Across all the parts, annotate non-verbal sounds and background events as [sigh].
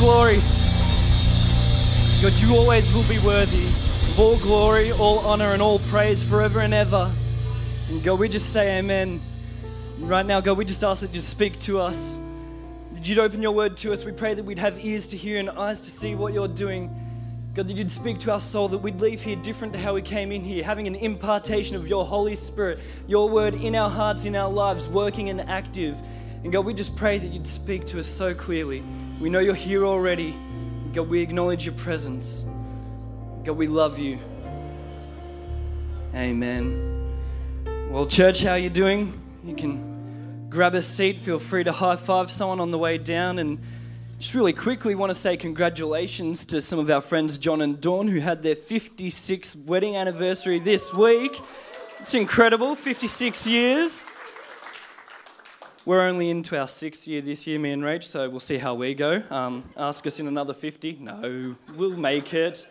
glory. God, you always will be worthy of all glory, all honor, and all praise forever and ever. And God, we just say amen. And right now, God, we just ask that you speak to us, that you'd open your word to us. We pray that we'd have ears to hear and eyes to see what you're doing. God, that you'd speak to our soul, that we'd leave here different to how we came in here, having an impartation of your Holy Spirit, your word in our hearts, in our lives, working and active. And God, we just pray that you'd speak to us so clearly. We know you're here already. God, we acknowledge your presence. God, we love you. Amen. Well, church, how you doing? You can grab a seat. Feel free to high five someone on the way down and just really quickly want to say congratulations to some of our friends John and Dawn who had their 56th wedding anniversary this week. It's incredible, 56 years. We're only into our sixth year this year, me and Rach, so we'll see how we go. Um, ask us in another 50. No, we'll make it.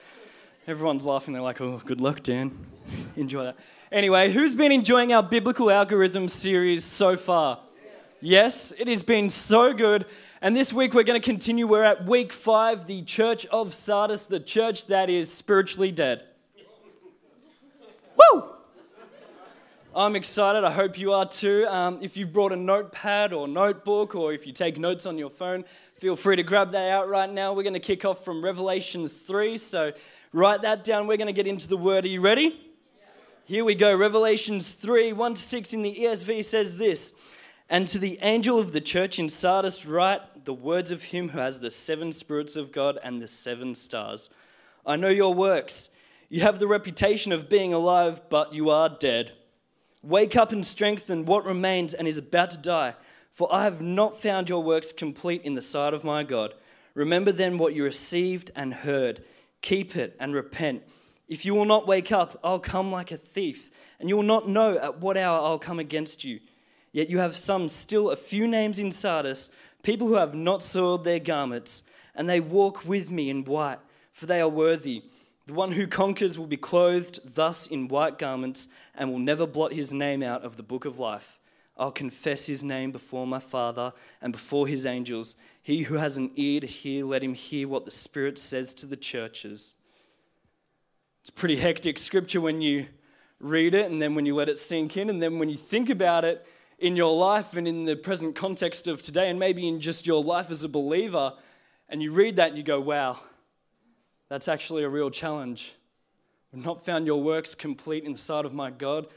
Everyone's laughing. They're like, oh, good luck, Dan. Enjoy that. Anyway, who's been enjoying our biblical algorithm series so far? Yes, it has been so good. And this week we're going to continue. We're at week five, the church of Sardis, the church that is spiritually dead. Woo! I'm excited. I hope you are too. Um, if you've brought a notepad or notebook, or if you take notes on your phone, feel free to grab that out right now. We're going to kick off from Revelation 3. So write that down. We're going to get into the word. Are you ready? Here we go. Revelations 3 1 to 6 in the ESV says this. And to the angel of the church in Sardis, write the words of him who has the seven spirits of God and the seven stars. I know your works. You have the reputation of being alive, but you are dead. Wake up and strengthen what remains and is about to die, for I have not found your works complete in the sight of my God. Remember then what you received and heard. Keep it and repent. If you will not wake up, I'll come like a thief, and you will not know at what hour I'll come against you. Yet you have some still a few names in Sardis, people who have not soiled their garments, and they walk with me in white, for they are worthy. The one who conquers will be clothed thus in white garments, and will never blot his name out of the book of life. I'll confess his name before my Father and before his angels. He who has an ear to hear, let him hear what the Spirit says to the churches. It's pretty hectic scripture when you read it and then when you let it sink in, and then when you think about it in your life and in the present context of today, and maybe in just your life as a believer, and you read that and you go, wow, that's actually a real challenge. I've not found your works complete in the sight of my God.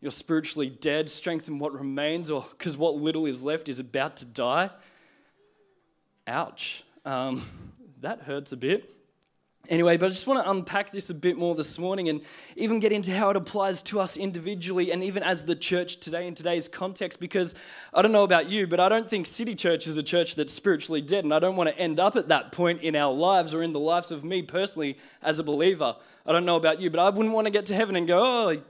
You're spiritually dead. Strengthen what remains, or because what little is left is about to die. Ouch. Um, [laughs] that hurts a bit. Anyway, but I just want to unpack this a bit more this morning and even get into how it applies to us individually and even as the church today in today's context. Because I don't know about you, but I don't think City Church is a church that's spiritually dead. And I don't want to end up at that point in our lives or in the lives of me personally as a believer. I don't know about you, but I wouldn't want to get to heaven and go, oh,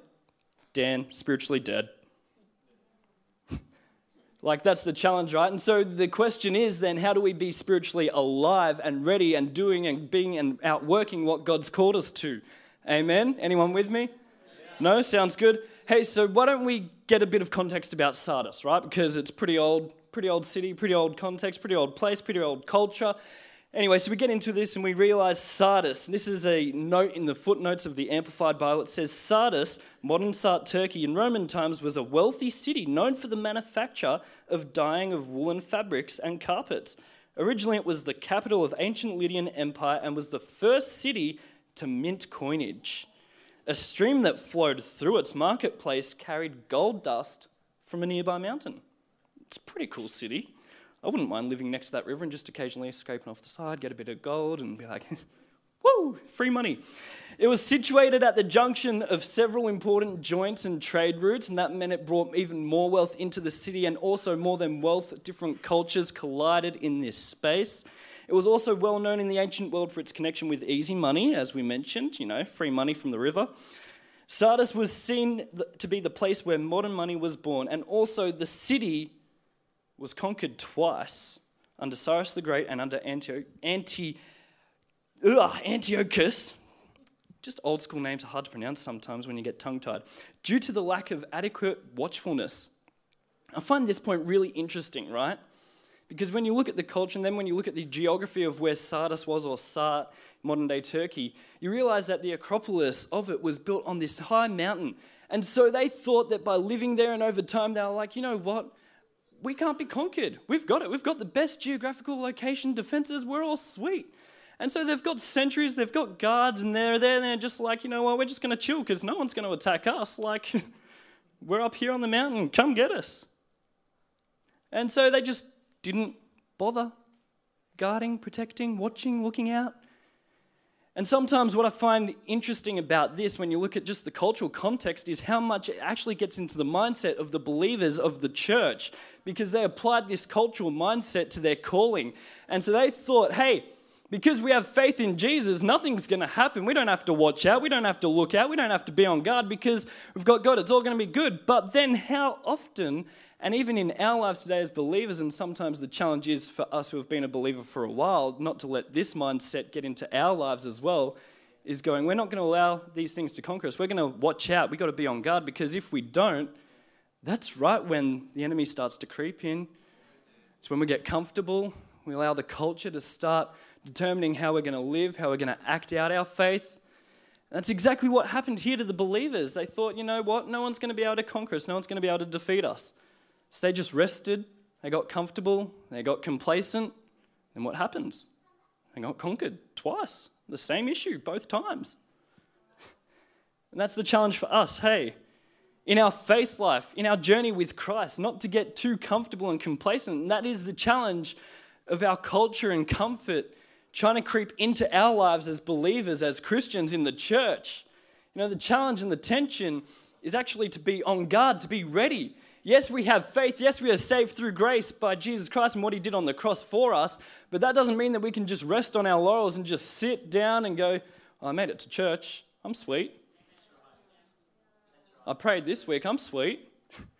Dan, spiritually dead. Like, that's the challenge, right? And so the question is then, how do we be spiritually alive and ready and doing and being and outworking what God's called us to? Amen? Anyone with me? No? Sounds good. Hey, so why don't we get a bit of context about Sardis, right? Because it's pretty old, pretty old city, pretty old context, pretty old place, pretty old culture. Anyway, so we get into this and we realize Sardis. This is a note in the footnotes of the Amplified Bible. It says Sardis, modern Sart Turkey, in Roman times was a wealthy city known for the manufacture of dyeing of woolen fabrics and carpets. Originally, it was the capital of ancient Lydian Empire and was the first city to mint coinage. A stream that flowed through its marketplace carried gold dust from a nearby mountain. It's a pretty cool city. I wouldn't mind living next to that river and just occasionally scraping off the side, get a bit of gold, and be like, [laughs] woo, free money. It was situated at the junction of several important joints and trade routes, and that meant it brought even more wealth into the city, and also more than wealth, different cultures collided in this space. It was also well known in the ancient world for its connection with easy money, as we mentioned, you know, free money from the river. Sardis was seen to be the place where modern money was born, and also the city was conquered twice under Cyrus the Great and under Antio- Anti, ugh, Antiochus. Just old school names are hard to pronounce sometimes when you get tongue tied. Due to the lack of adequate watchfulness. I find this point really interesting, right? Because when you look at the culture and then when you look at the geography of where Sardis was, or Sart, modern day Turkey, you realize that the Acropolis of it was built on this high mountain. And so they thought that by living there and over time, they were like, you know what? We can't be conquered. We've got it. We've got the best geographical location defenses. We're all sweet. And so they've got sentries, they've got guards, and they're there, and they're just like, you know what, we're just going to chill because no one's going to attack us. Like, [laughs] we're up here on the mountain, come get us. And so they just didn't bother guarding, protecting, watching, looking out. And sometimes what I find interesting about this, when you look at just the cultural context, is how much it actually gets into the mindset of the believers of the church because they applied this cultural mindset to their calling. And so they thought, hey, because we have faith in Jesus, nothing's going to happen. We don't have to watch out. We don't have to look out. We don't have to be on guard because we've got God. It's all going to be good. But then, how often and even in our lives today as believers, and sometimes the challenge is for us who have been a believer for a while, not to let this mindset get into our lives as well, is going, we're not going to allow these things to conquer us. We're going to watch out. We've got to be on guard because if we don't, that's right when the enemy starts to creep in. It's when we get comfortable. We allow the culture to start determining how we're going to live, how we're going to act out our faith. that's exactly what happened here to the believers. They thought, you know what? No one's going to be able to conquer us, no one's going to be able to defeat us. So they just rested, they got comfortable, they got complacent. And what happens? They got conquered twice. The same issue both times. And that's the challenge for us, hey, in our faith life, in our journey with Christ, not to get too comfortable and complacent. And that is the challenge of our culture and comfort trying to creep into our lives as believers, as Christians in the church. You know, the challenge and the tension is actually to be on guard, to be ready, Yes, we have faith. Yes, we are saved through grace by Jesus Christ and what he did on the cross for us. But that doesn't mean that we can just rest on our laurels and just sit down and go, oh, I made it to church. I'm sweet. I prayed this week. I'm sweet.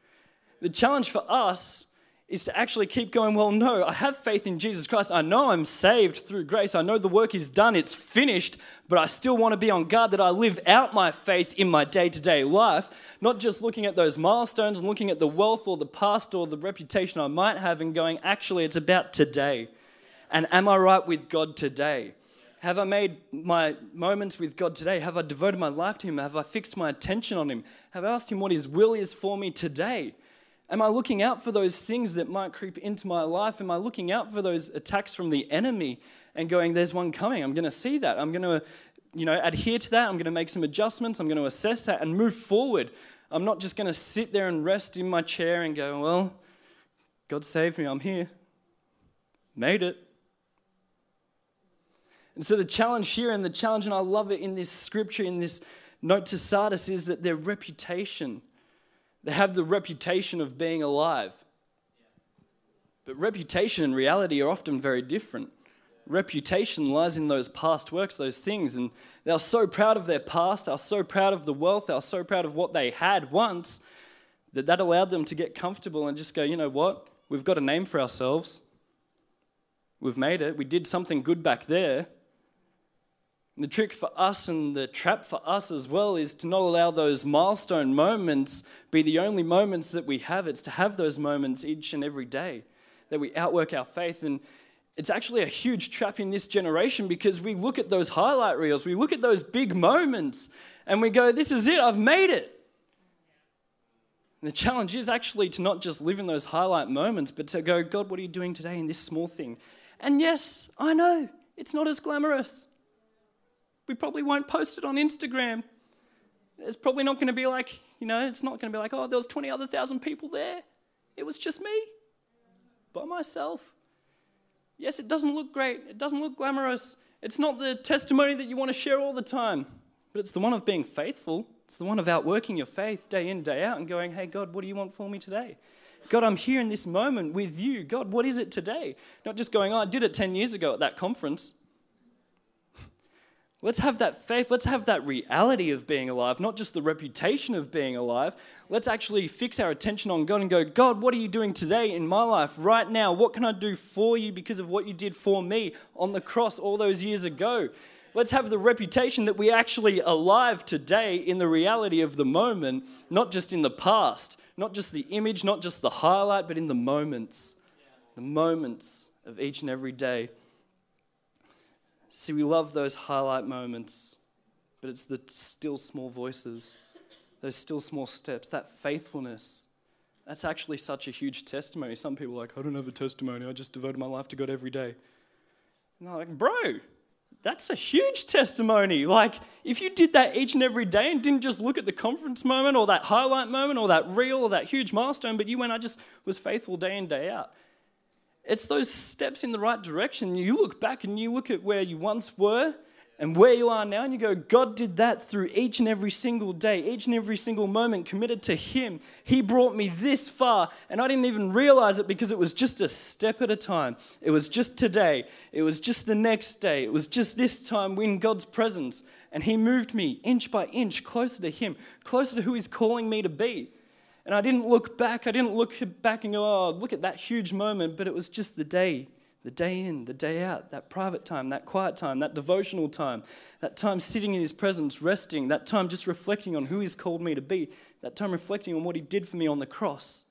[laughs] the challenge for us is to actually keep going, well, no, I have faith in Jesus Christ. I know I'm saved through grace. I know the work is done, it's finished, but I still want to be on guard that I live out my faith in my day to day life, not just looking at those milestones and looking at the wealth or the past or the reputation I might have and going, actually, it's about today. And am I right with God today? Have I made my moments with God today? Have I devoted my life to Him? Have I fixed my attention on Him? Have I asked Him what His will is for me today? Am I looking out for those things that might creep into my life? Am I looking out for those attacks from the enemy and going, there's one coming? I'm going to see that. I'm going to, you know, adhere to that. I'm going to make some adjustments. I'm going to assess that and move forward. I'm not just going to sit there and rest in my chair and go, well, God saved me. I'm here. Made it. And so the challenge here and the challenge, and I love it in this scripture, in this note to Sardis, is that their reputation they have the reputation of being alive. But reputation and reality are often very different. Reputation lies in those past works, those things. And they're so proud of their past, they're so proud of the wealth, they're so proud of what they had once, that that allowed them to get comfortable and just go, you know what? We've got a name for ourselves. We've made it. We did something good back there. And the trick for us and the trap for us as well is to not allow those milestone moments be the only moments that we have. It's to have those moments each and every day that we outwork our faith. And it's actually a huge trap in this generation because we look at those highlight reels, we look at those big moments, and we go, This is it, I've made it. And the challenge is actually to not just live in those highlight moments, but to go, God, what are you doing today in this small thing? And yes, I know it's not as glamorous. We probably won't post it on Instagram. It's probably not going to be like, you know, it's not going to be like, oh, there was 20 other thousand people there. It was just me by myself. Yes, it doesn't look great. It doesn't look glamorous. It's not the testimony that you want to share all the time, but it's the one of being faithful. It's the one of outworking your faith day in, day out, and going, hey, God, what do you want for me today? God, I'm here in this moment with you. God, what is it today? Not just going, oh, I did it 10 years ago at that conference. Let's have that faith. Let's have that reality of being alive, not just the reputation of being alive. Let's actually fix our attention on God and go, God, what are you doing today in my life, right now? What can I do for you because of what you did for me on the cross all those years ago? Let's have the reputation that we're actually alive today in the reality of the moment, not just in the past, not just the image, not just the highlight, but in the moments the moments of each and every day. See, we love those highlight moments, but it's the still small voices, those still small steps, that faithfulness. That's actually such a huge testimony. Some people are like, I don't have a testimony, I just devoted my life to God every day. And I'm like, bro, that's a huge testimony. Like, if you did that each and every day and didn't just look at the conference moment or that highlight moment or that reel or that huge milestone, but you went, I just was faithful day in, day out. It's those steps in the right direction. You look back and you look at where you once were and where you are now, and you go, God did that through each and every single day, each and every single moment committed to Him. He brought me this far, and I didn't even realize it because it was just a step at a time. It was just today, it was just the next day, it was just this time in God's presence. And He moved me inch by inch closer to Him, closer to who He's calling me to be. And I didn't look back, I didn't look back and go, oh, look at that huge moment, but it was just the day the day in, the day out, that private time, that quiet time, that devotional time, that time sitting in His presence, resting, that time just reflecting on who He's called me to be, that time reflecting on what He did for me on the cross.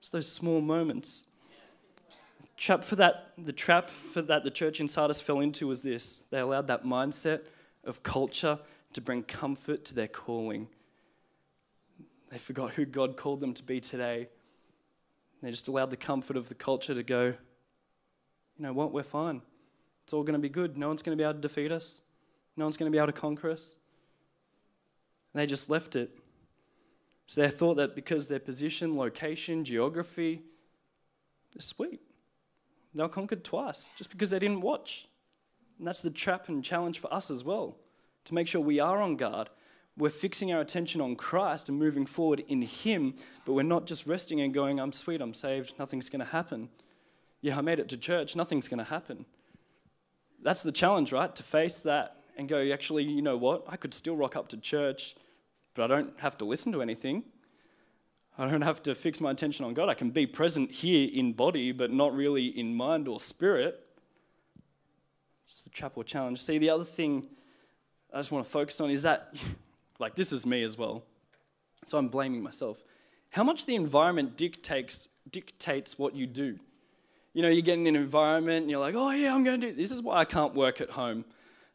It's those small moments. Trap for that, the trap for that the church in Sardis fell into was this they allowed that mindset of culture to bring comfort to their calling. They forgot who God called them to be today. They just allowed the comfort of the culture to go, you know what, we're fine. It's all going to be good. No one's going to be able to defeat us, no one's going to be able to conquer us. And they just left it. So they thought that because their position, location, geography, they're sweet. They were conquered twice just because they didn't watch. And that's the trap and challenge for us as well to make sure we are on guard. We're fixing our attention on Christ and moving forward in Him, but we're not just resting and going, I'm sweet, I'm saved, nothing's going to happen yeah, I made it to church, nothing's going to happen. That's the challenge, right? To face that and go, actually, you know what? I could still rock up to church, but I don't have to listen to anything. I don't have to fix my attention on God. I can be present here in body, but not really in mind or spirit. It's the or challenge. See, the other thing I just want to focus on is that, like, this is me as well. So I'm blaming myself. How much the environment dictates, dictates what you do you know, you get in an environment and you're like, oh, yeah, I'm going to do this. is why I can't work at home.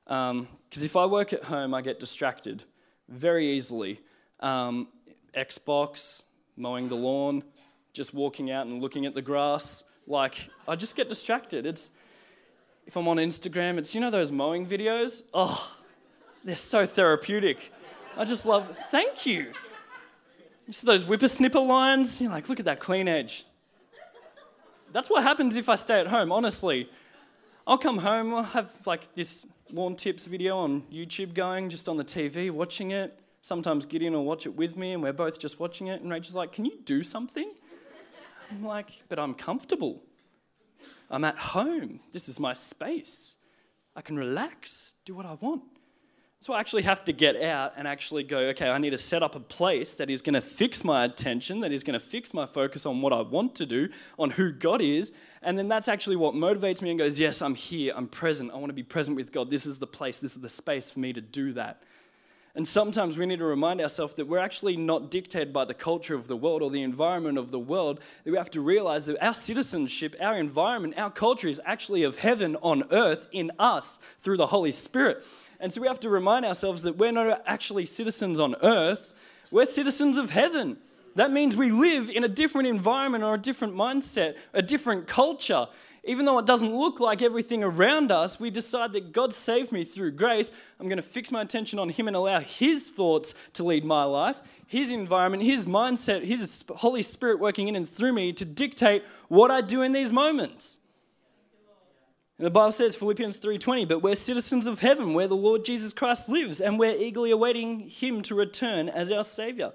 Because um, if I work at home, I get distracted very easily. Um, Xbox, mowing the lawn, just walking out and looking at the grass. Like, I just get distracted. It's, if I'm on Instagram, it's, you know, those mowing videos? Oh, they're so therapeutic. I just love, thank you. You see those whippersnipper lines? You're like, look at that clean edge. That's what happens if I stay at home, honestly. I'll come home, I'll have like this lawn tips video on YouTube going, just on the TV, watching it. Sometimes Gideon will watch it with me, and we're both just watching it. And Rachel's like, Can you do something? I'm like, But I'm comfortable. I'm at home. This is my space. I can relax, do what I want. So I actually have to get out and actually go, okay, I need to set up a place that is going to fix my attention, that is going to fix my focus on what I want to do, on who God is. And then that's actually what motivates me and goes, yes, I'm here, I'm present, I want to be present with God. This is the place, this is the space for me to do that. And sometimes we need to remind ourselves that we're actually not dictated by the culture of the world or the environment of the world. That we have to realize that our citizenship, our environment, our culture is actually of heaven on earth in us through the Holy Spirit. And so we have to remind ourselves that we're not actually citizens on earth, we're citizens of heaven. That means we live in a different environment or a different mindset, a different culture. Even though it doesn't look like everything around us, we decide that God saved me through grace. I'm going to fix my attention on Him and allow His thoughts to lead my life, His environment, His mindset, His Holy Spirit working in and through me to dictate what I do in these moments. And the Bible says, Philippians 3:20, but we're citizens of heaven where the Lord Jesus Christ lives, and we're eagerly awaiting him to return as our Savior.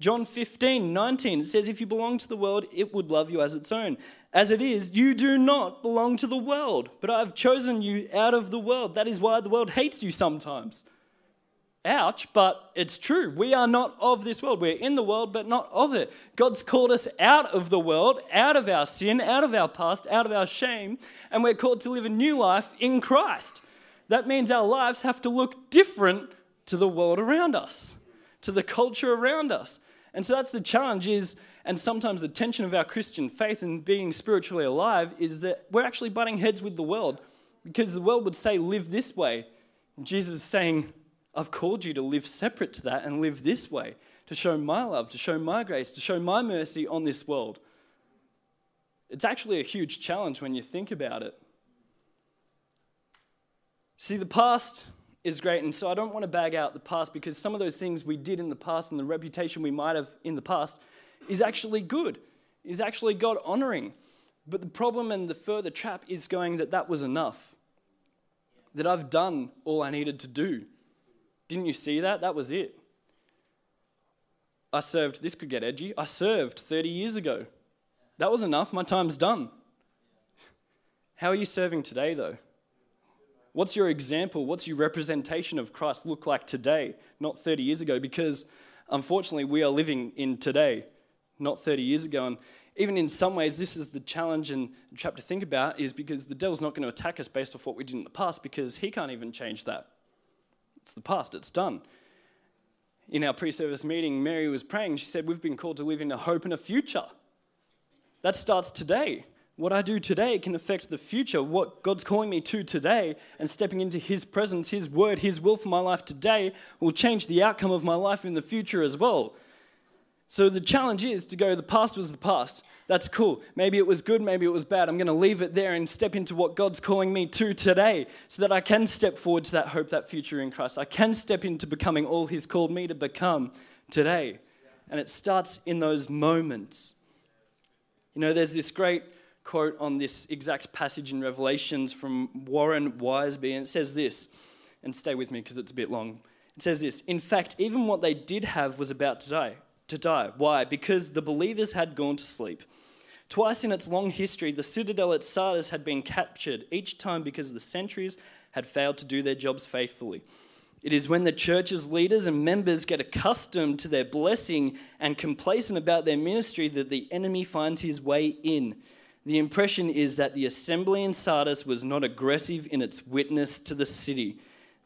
John 15, 19, it says, If you belong to the world, it would love you as its own. As it is, you do not belong to the world, but I have chosen you out of the world. That is why the world hates you sometimes. Ouch, but it's true. We are not of this world. We're in the world, but not of it. God's called us out of the world, out of our sin, out of our past, out of our shame, and we're called to live a new life in Christ. That means our lives have to look different to the world around us, to the culture around us. And so that's the challenge is, and sometimes the tension of our Christian faith and being spiritually alive is that we're actually butting heads with the world because the world would say, live this way. And Jesus is saying, I've called you to live separate to that and live this way, to show my love, to show my grace, to show my mercy on this world. It's actually a huge challenge when you think about it. See, the past is great, and so I don't want to bag out the past because some of those things we did in the past and the reputation we might have in the past is actually good, is actually God honoring. But the problem and the further trap is going that that was enough, that I've done all I needed to do. Didn't you see that? That was it. I served, this could get edgy, I served 30 years ago. That was enough, my time's done. How are you serving today, though? What's your example? What's your representation of Christ look like today, not 30 years ago? Because unfortunately, we are living in today, not 30 years ago. And even in some ways, this is the challenge and trap to think about is because the devil's not going to attack us based off what we did in the past because he can't even change that. It's the past, it's done. In our pre service meeting, Mary was praying. She said, We've been called to live in a hope and a future. That starts today. What I do today can affect the future. What God's calling me to today and stepping into His presence, His word, His will for my life today will change the outcome of my life in the future as well. So the challenge is to go, the past was the past. That's cool. Maybe it was good, maybe it was bad. I'm going to leave it there and step into what God's calling me to today so that I can step forward to that hope, that future in Christ. I can step into becoming all He's called me to become today. And it starts in those moments. You know, there's this great quote on this exact passage in Revelations from Warren Wiersbe, and it says this, and stay with me because it's a bit long. It says this In fact, even what they did have was about to die. To die. Why? Because the believers had gone to sleep. Twice in its long history, the citadel at Sardis had been captured, each time because the sentries had failed to do their jobs faithfully. It is when the church's leaders and members get accustomed to their blessing and complacent about their ministry that the enemy finds his way in the impression is that the assembly in Sardis was not aggressive in its witness to the city.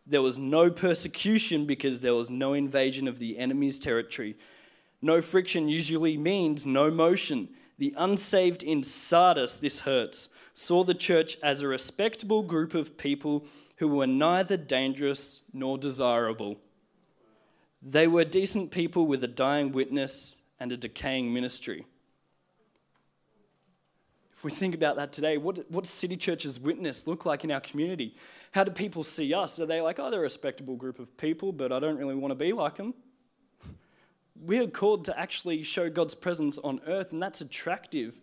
There was no persecution because there was no invasion of the enemy's territory. No friction usually means no motion. The unsaved in Sardis, this hurts, saw the church as a respectable group of people who were neither dangerous nor desirable. They were decent people with a dying witness and a decaying ministry we think about that today, what, what does City Church's witness look like in our community? How do people see us? Are they like, oh, they're a respectable group of people, but I don't really want to be like them? We are called to actually show God's presence on earth, and that's attractive.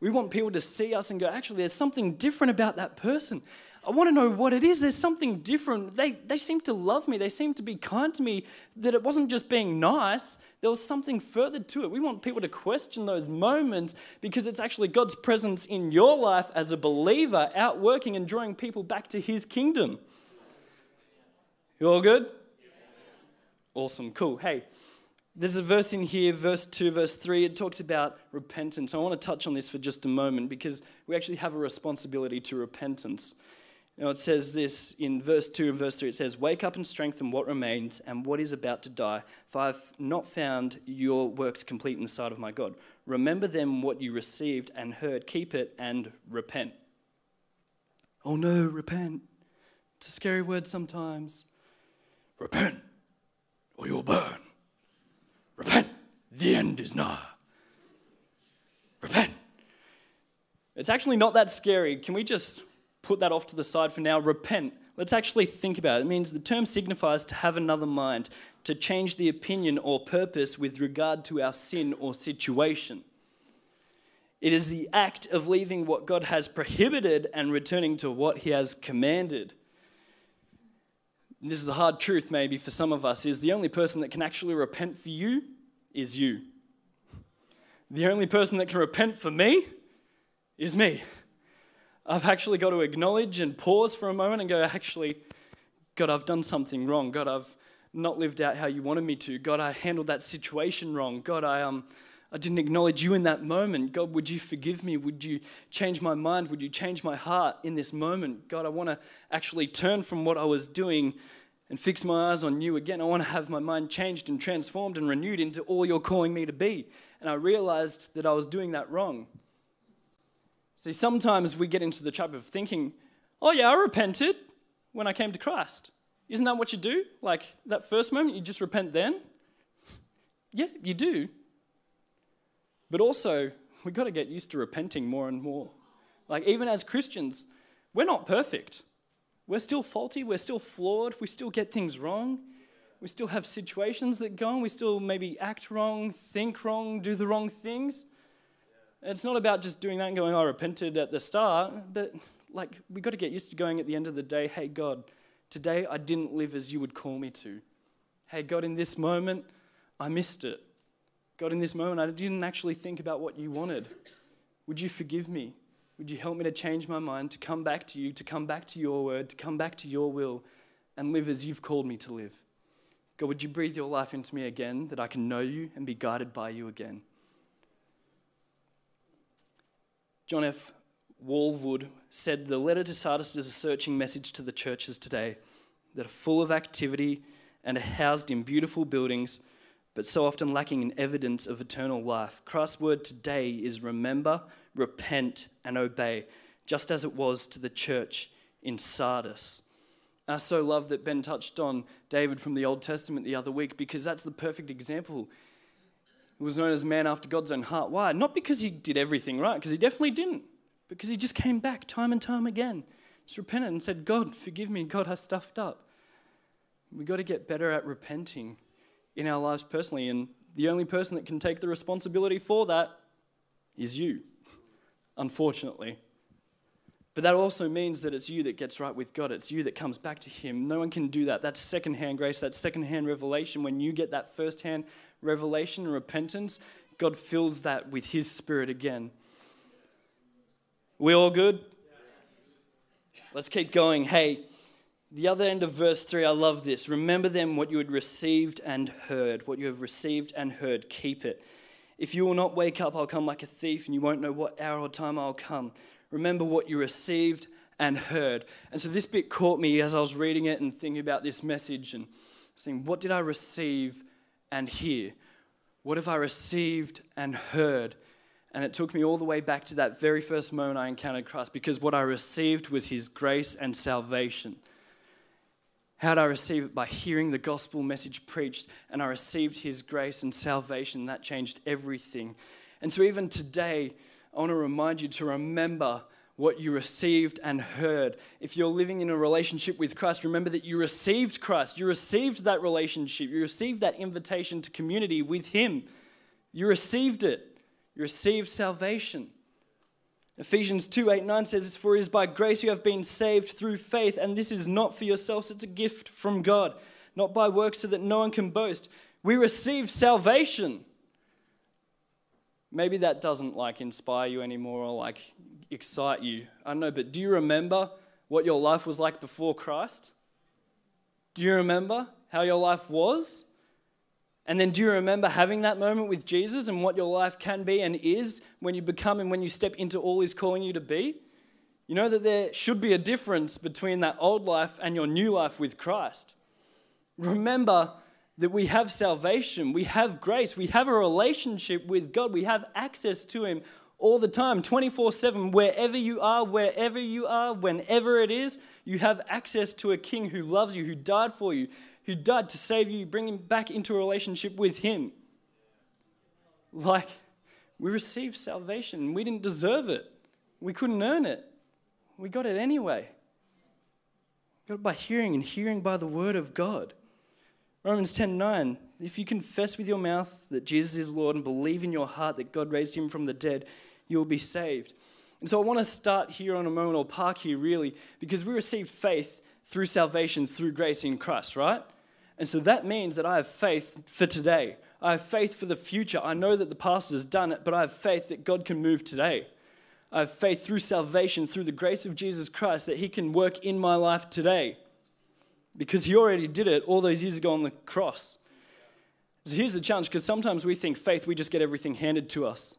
We want people to see us and go, actually, there's something different about that person. I want to know what it is. There's something different. They, they seem to love me. They seem to be kind to me. That it wasn't just being nice, there was something further to it. We want people to question those moments because it's actually God's presence in your life as a believer, outworking and drawing people back to his kingdom. You all good? Awesome, cool. Hey, there's a verse in here, verse 2, verse 3, it talks about repentance. I want to touch on this for just a moment because we actually have a responsibility to repentance. You know, it says this in verse 2 and verse 3 it says, Wake up and strengthen what remains and what is about to die, for I've not found your works complete in the sight of my God. Remember them what you received and heard, keep it and repent. Oh no, repent. It's a scary word sometimes. Repent, or you'll burn. Repent, the end is nigh. Repent. It's actually not that scary. Can we just put that off to the side for now. Repent. Let's actually think about it. It means the term signifies to have another mind, to change the opinion or purpose with regard to our sin or situation. It is the act of leaving what God has prohibited and returning to what He has commanded. And this is the hard truth, maybe, for some of us, is the only person that can actually repent for you is you. The only person that can repent for me is me. I've actually got to acknowledge and pause for a moment and go, actually, God, I've done something wrong. God, I've not lived out how you wanted me to. God, I handled that situation wrong. God, I, um, I didn't acknowledge you in that moment. God, would you forgive me? Would you change my mind? Would you change my heart in this moment? God, I want to actually turn from what I was doing and fix my eyes on you again. I want to have my mind changed and transformed and renewed into all you're calling me to be. And I realized that I was doing that wrong. See, sometimes we get into the trap of thinking, oh, yeah, I repented when I came to Christ. Isn't that what you do? Like that first moment, you just repent then? Yeah, you do. But also, we've got to get used to repenting more and more. Like, even as Christians, we're not perfect. We're still faulty, we're still flawed, we still get things wrong. We still have situations that go on, we still maybe act wrong, think wrong, do the wrong things. It's not about just doing that and going, I repented at the start, but like we got to get used to going at the end of the day, hey God, today I didn't live as you would call me to. Hey God, in this moment, I missed it. God, in this moment, I didn't actually think about what you wanted. Would you forgive me? Would you help me to change my mind, to come back to you, to come back to your word, to come back to your will, and live as you've called me to live? God, would you breathe your life into me again that I can know you and be guided by you again? John F. Walvoord said the letter to Sardis is a searching message to the churches today that are full of activity and are housed in beautiful buildings, but so often lacking in evidence of eternal life. Christ's word today is remember, repent, and obey, just as it was to the church in Sardis. I so love that Ben touched on David from the Old Testament the other week because that's the perfect example. He was known as man after God's own heart. Why? Not because he did everything right, because he definitely didn't, because he just came back time and time again. Just repented and said, God, forgive me. God, I stuffed up. We've got to get better at repenting in our lives personally. And the only person that can take the responsibility for that is you unfortunately. But that also means that it's you that gets right with God. It's you that comes back to Him. No one can do that. That's secondhand grace, that's secondhand revelation. When you get that firsthand revelation and repentance, God fills that with His Spirit again. We all good? Let's keep going. Hey, the other end of verse 3, I love this. Remember them what you had received and heard. What you have received and heard, keep it. If you will not wake up, I'll come like a thief, and you won't know what hour or time I'll come. Remember what you received and heard. And so this bit caught me as I was reading it and thinking about this message and saying, What did I receive and hear? What have I received and heard? And it took me all the way back to that very first moment I encountered Christ because what I received was His grace and salvation. How did I receive it? By hearing the gospel message preached, and I received his grace and salvation. That changed everything. And so, even today, I want to remind you to remember what you received and heard. If you're living in a relationship with Christ, remember that you received Christ. You received that relationship. You received that invitation to community with Him. You received it. You received salvation. Ephesians 2 8 9 says, For it is by grace you have been saved through faith, and this is not for yourselves, it's a gift from God, not by works so that no one can boast. We receive salvation. Maybe that doesn't like inspire you anymore or like excite you. I don't know, but do you remember what your life was like before Christ? Do you remember how your life was? And then do you remember having that moment with Jesus and what your life can be and is when you become and when you step into all He's calling you to be? You know that there should be a difference between that old life and your new life with Christ. Remember that we have salvation, we have grace, we have a relationship with God, we have access to Him all the time, 24 7, wherever you are, wherever you are, whenever it is, you have access to a King who loves you, who died for you, who died to save you, bring him back into a relationship with him. Like, we received salvation. We didn't deserve it, we couldn't earn it. We got it anyway. got it by hearing and hearing by the word of God. Romans 10 9. If you confess with your mouth that Jesus is Lord and believe in your heart that God raised him from the dead, you will be saved. And so I want to start here on a moment, or park here really, because we receive faith through salvation, through grace in Christ, right? And so that means that I have faith for today. I have faith for the future. I know that the past has done it, but I have faith that God can move today. I have faith through salvation, through the grace of Jesus Christ, that He can work in my life today. Because He already did it all those years ago on the cross. So here's the challenge because sometimes we think faith, we just get everything handed to us.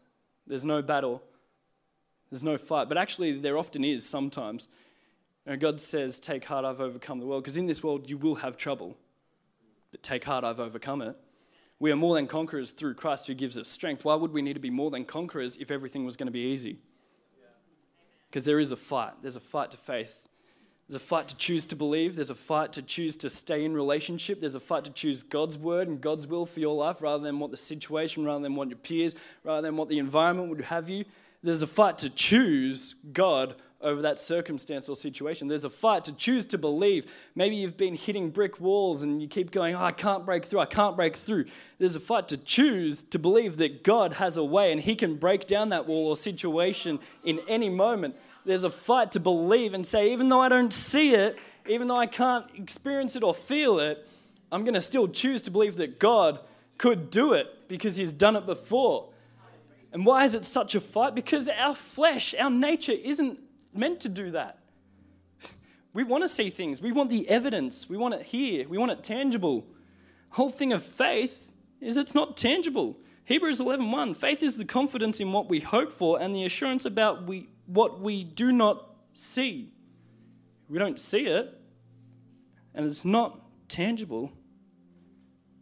There's no battle, there's no fight. But actually, there often is sometimes. God says, Take heart, I've overcome the world, because in this world you will have trouble. But take heart, I've overcome it. We are more than conquerors through Christ who gives us strength. Why would we need to be more than conquerors if everything was going to be easy? Because there is a fight. There's a fight to faith. There's a fight to choose to believe. There's a fight to choose to stay in relationship. There's a fight to choose God's word and God's will for your life rather than what the situation, rather than what your peers, rather than what the environment would have you. There's a fight to choose God over that circumstance or situation. There's a fight to choose to believe. Maybe you've been hitting brick walls and you keep going, oh, I can't break through, I can't break through. There's a fight to choose to believe that God has a way and He can break down that wall or situation in any moment. There's a fight to believe and say, even though I don't see it, even though I can't experience it or feel it, I'm going to still choose to believe that God could do it because He's done it before. And why is it such a fight? Because our flesh, our nature isn't meant to do that. We want to see things. We want the evidence. We want it here. We want it tangible. Whole thing of faith is it's not tangible. Hebrews 11:1 Faith is the confidence in what we hope for and the assurance about we, what we do not see. We don't see it and it's not tangible,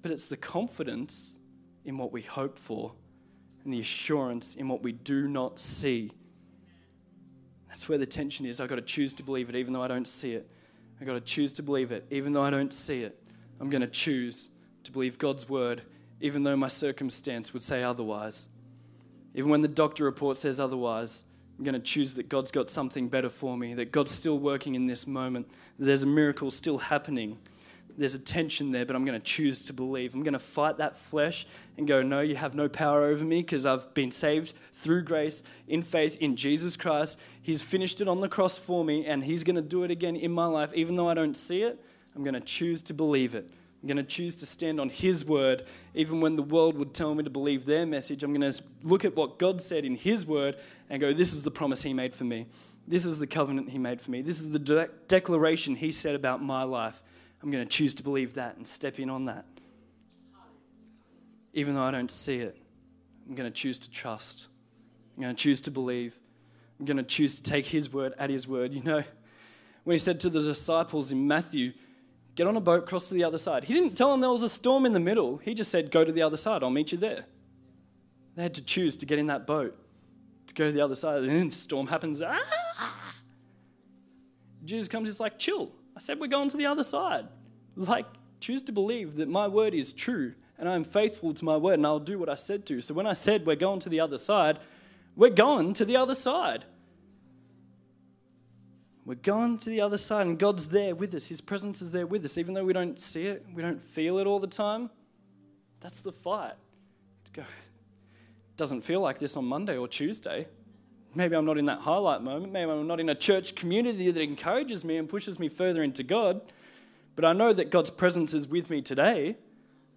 but it's the confidence in what we hope for and the assurance in what we do not see. That's where the tension is. I've got to choose to believe it even though I don't see it. I've got to choose to believe it even though I don't see it. I'm going to choose to believe God's word even though my circumstance would say otherwise. Even when the doctor report says otherwise, I'm going to choose that God's got something better for me, that God's still working in this moment, that there's a miracle still happening there's a tension there, but I'm going to choose to believe. I'm going to fight that flesh and go, No, you have no power over me because I've been saved through grace in faith in Jesus Christ. He's finished it on the cross for me, and He's going to do it again in my life. Even though I don't see it, I'm going to choose to believe it. I'm going to choose to stand on His word, even when the world would tell me to believe their message. I'm going to look at what God said in His word and go, This is the promise He made for me. This is the covenant He made for me. This is the de- declaration He said about my life. I'm going to choose to believe that and step in on that. Even though I don't see it, I'm going to choose to trust. I'm going to choose to believe. I'm going to choose to take his word at his word. You know, when he said to the disciples in Matthew, get on a boat, cross to the other side, he didn't tell them there was a storm in the middle. He just said, go to the other side, I'll meet you there. They had to choose to get in that boat, to go to the other side. And then the storm happens. Ah! Jesus comes, just like, chill. I said, We're going to the other side. Like, choose to believe that my word is true and I'm faithful to my word and I'll do what I said to. So when I said we're going to the other side, we're going to the other side. We're going to the other side and God's there with us. His presence is there with us. Even though we don't see it, we don't feel it all the time. That's the fight. It [laughs] doesn't feel like this on Monday or Tuesday. Maybe I'm not in that highlight moment. Maybe I'm not in a church community that encourages me and pushes me further into God. But I know that God's presence is with me today.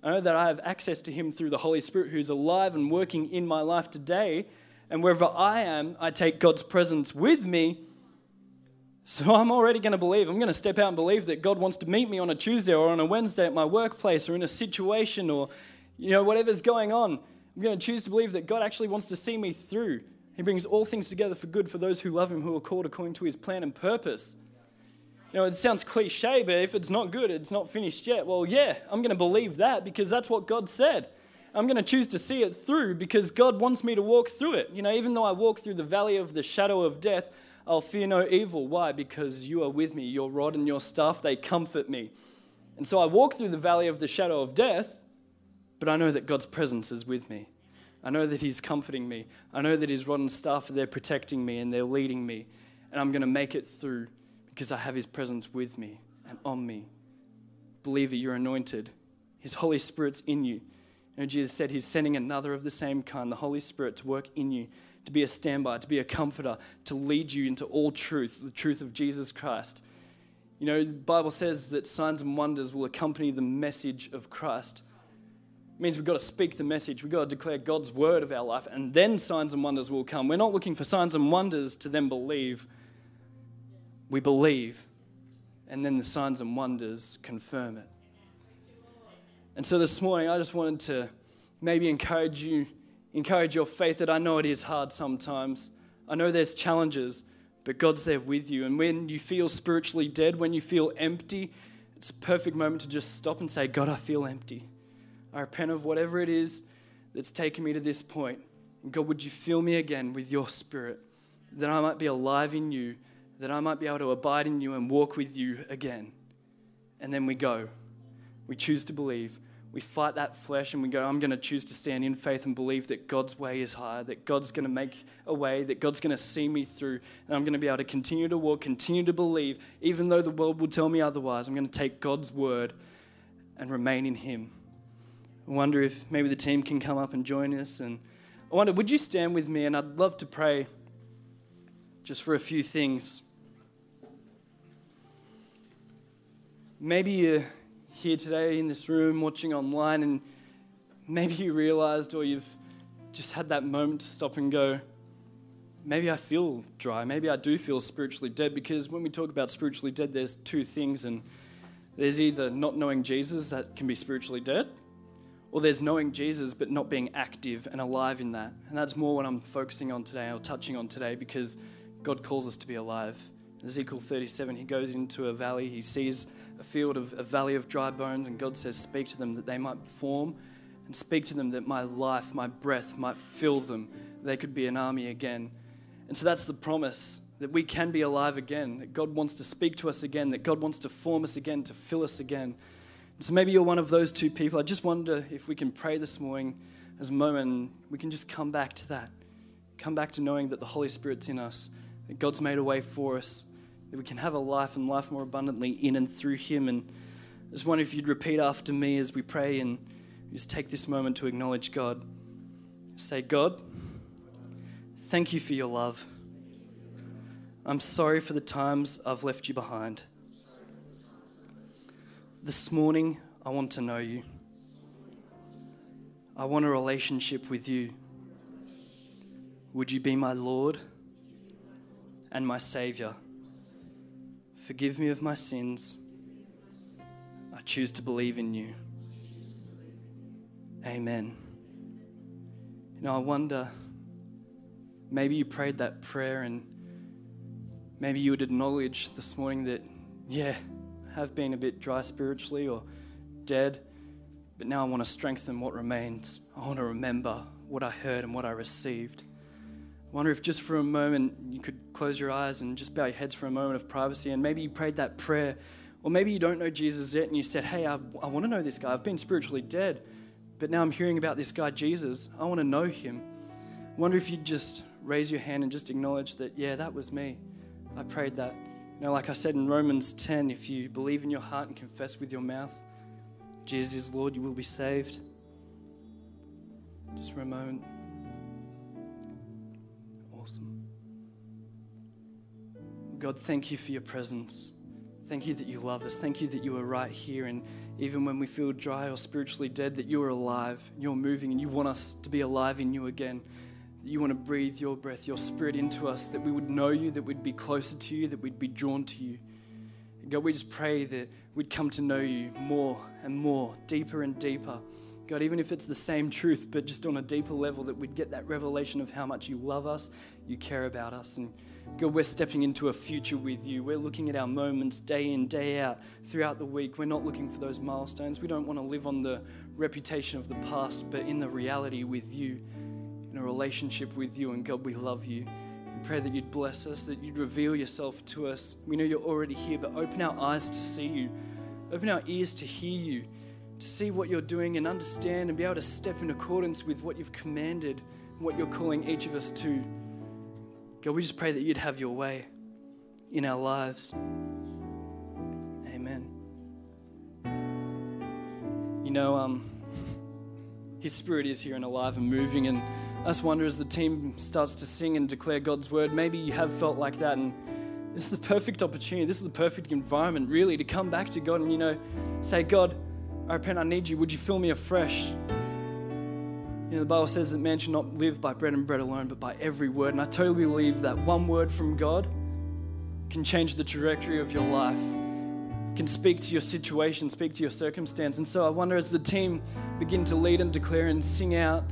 I know that I have access to Him through the Holy Spirit who's alive and working in my life today. And wherever I am, I take God's presence with me. So [laughs] I'm already going to believe. I'm going to step out and believe that God wants to meet me on a Tuesday or on a Wednesday at my workplace or in a situation or you know whatever's going on. I'm going to choose to believe that God actually wants to see me through he brings all things together for good for those who love him, who are called according to his plan and purpose. You know, it sounds cliche, but if it's not good, it's not finished yet. Well, yeah, I'm going to believe that because that's what God said. I'm going to choose to see it through because God wants me to walk through it. You know, even though I walk through the valley of the shadow of death, I'll fear no evil. Why? Because you are with me. Your rod and your staff, they comfort me. And so I walk through the valley of the shadow of death, but I know that God's presence is with me. I know that He's comforting me. I know that His rod and staff are there protecting me and they're leading me. And I'm going to make it through because I have His presence with me and on me. Believer, you're anointed. His Holy Spirit's in you. And Jesus said He's sending another of the same kind, the Holy Spirit, to work in you, to be a standby, to be a comforter, to lead you into all truth, the truth of Jesus Christ. You know, the Bible says that signs and wonders will accompany the message of Christ. It means we've got to speak the message. We've got to declare God's word of our life, and then signs and wonders will come. We're not looking for signs and wonders to then believe. We believe, and then the signs and wonders confirm it. And so this morning, I just wanted to maybe encourage you, encourage your faith that I know it is hard sometimes. I know there's challenges, but God's there with you. And when you feel spiritually dead, when you feel empty, it's a perfect moment to just stop and say, God, I feel empty. I repent of whatever it is that's taken me to this point. And God, would you fill me again with your spirit, that I might be alive in you, that I might be able to abide in you and walk with you again. And then we go. We choose to believe we fight that flesh and we go, I'm going to choose to stand in faith and believe that God's way is higher, that God's going to make a way, that God's going to see me through, and I'm going to be able to continue to walk, continue to believe, even though the world will tell me otherwise. I'm going to take God's word and remain in Him. I wonder if maybe the team can come up and join us. And I wonder, would you stand with me? And I'd love to pray just for a few things. Maybe you're here today in this room, watching online, and maybe you realized or you've just had that moment to stop and go, maybe I feel dry. Maybe I do feel spiritually dead because when we talk about spiritually dead, there's two things, and there's either not knowing Jesus that can be spiritually dead, or there's knowing Jesus but not being active and alive in that. And that's more what I'm focusing on today or touching on today because God calls us to be alive. Ezekiel 37, he goes into a valley, he sees a field of a valley of dry bones, and God says, Speak to them that they might form, and speak to them that my life, my breath might fill them. They could be an army again. And so that's the promise that we can be alive again, that God wants to speak to us again, that God wants to form us again, to fill us again. So maybe you're one of those two people. I just wonder if we can pray this morning as a moment, we can just come back to that. Come back to knowing that the Holy Spirit's in us, that God's made a way for us, that we can have a life and life more abundantly in and through Him. And I just wonder if you'd repeat after me as we pray and just take this moment to acknowledge God. Say, God, thank you for your love. I'm sorry for the times I've left you behind. This morning, I want to know you. I want a relationship with you. Would you be my Lord and my Savior? Forgive me of my sins. I choose to believe in you. Amen. You know, I wonder, maybe you prayed that prayer and maybe you would acknowledge this morning that, yeah, have been a bit dry spiritually or dead, but now I want to strengthen what remains. I want to remember what I heard and what I received I wonder if just for a moment you could close your eyes and just bow your heads for a moment of privacy. And maybe you prayed that prayer, or maybe you don't know Jesus yet and you said, Hey, I, I want to know this guy. I've been spiritually dead, but now I'm hearing about this guy, Jesus. I want to know him. I wonder if you'd just raise your hand and just acknowledge that, yeah, that was me. I prayed that. Know, like I said in Romans 10, if you believe in your heart and confess with your mouth, Jesus is Lord, you will be saved. Just for a moment. Awesome. God, thank you for your presence. Thank you that you love us. Thank you that you are right here. And even when we feel dry or spiritually dead, that you are alive, you're moving, and you want us to be alive in you again. You want to breathe your breath, your spirit into us, that we would know you, that we'd be closer to you, that we'd be drawn to you. God, we just pray that we'd come to know you more and more, deeper and deeper. God, even if it's the same truth, but just on a deeper level, that we'd get that revelation of how much you love us, you care about us. And God, we're stepping into a future with you. We're looking at our moments day in, day out throughout the week. We're not looking for those milestones. We don't want to live on the reputation of the past, but in the reality with you, in a relationship with you. And God, we love you. We pray that you'd bless us, that you'd reveal yourself to us. We know you're already here, but open our eyes to see you, open our ears to hear you, to see what you're doing and understand and be able to step in accordance with what you've commanded, what you're calling each of us to. God, we just pray that you'd have your way in our lives. Amen. You know, um, [laughs] His Spirit is here and alive and moving, and I just wonder as the team starts to sing and declare God's word, maybe you have felt like that, and this is the perfect opportunity. This is the perfect environment, really, to come back to God and, you know, say, God, I repent, I need you. Would you fill me afresh? You know, the Bible says that man should not live by bread and bread alone, but by every word. And I totally believe that one word from God can change the trajectory of your life, can speak to your situation, speak to your circumstance. And so I wonder as the team begin to lead and declare and sing out,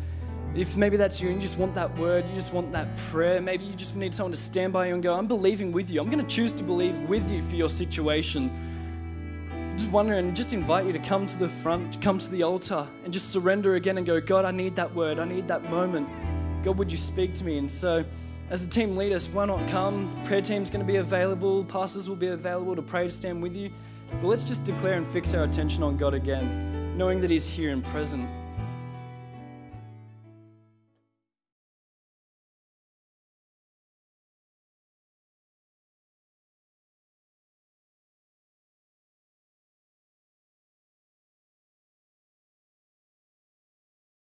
If maybe that's you and you just want that word, you just want that prayer, maybe you just need someone to stand by you and go, I'm believing with you. I'm going to choose to believe with you for your situation. Just wondering, just invite you to come to the front, to come to the altar, and just surrender again and go, God, I need that word. I need that moment. God, would you speak to me? And so, as the team lead us, why not come? The prayer team's going to be available, pastors will be available to pray to stand with you. But let's just declare and fix our attention on God again, knowing that He's here and present.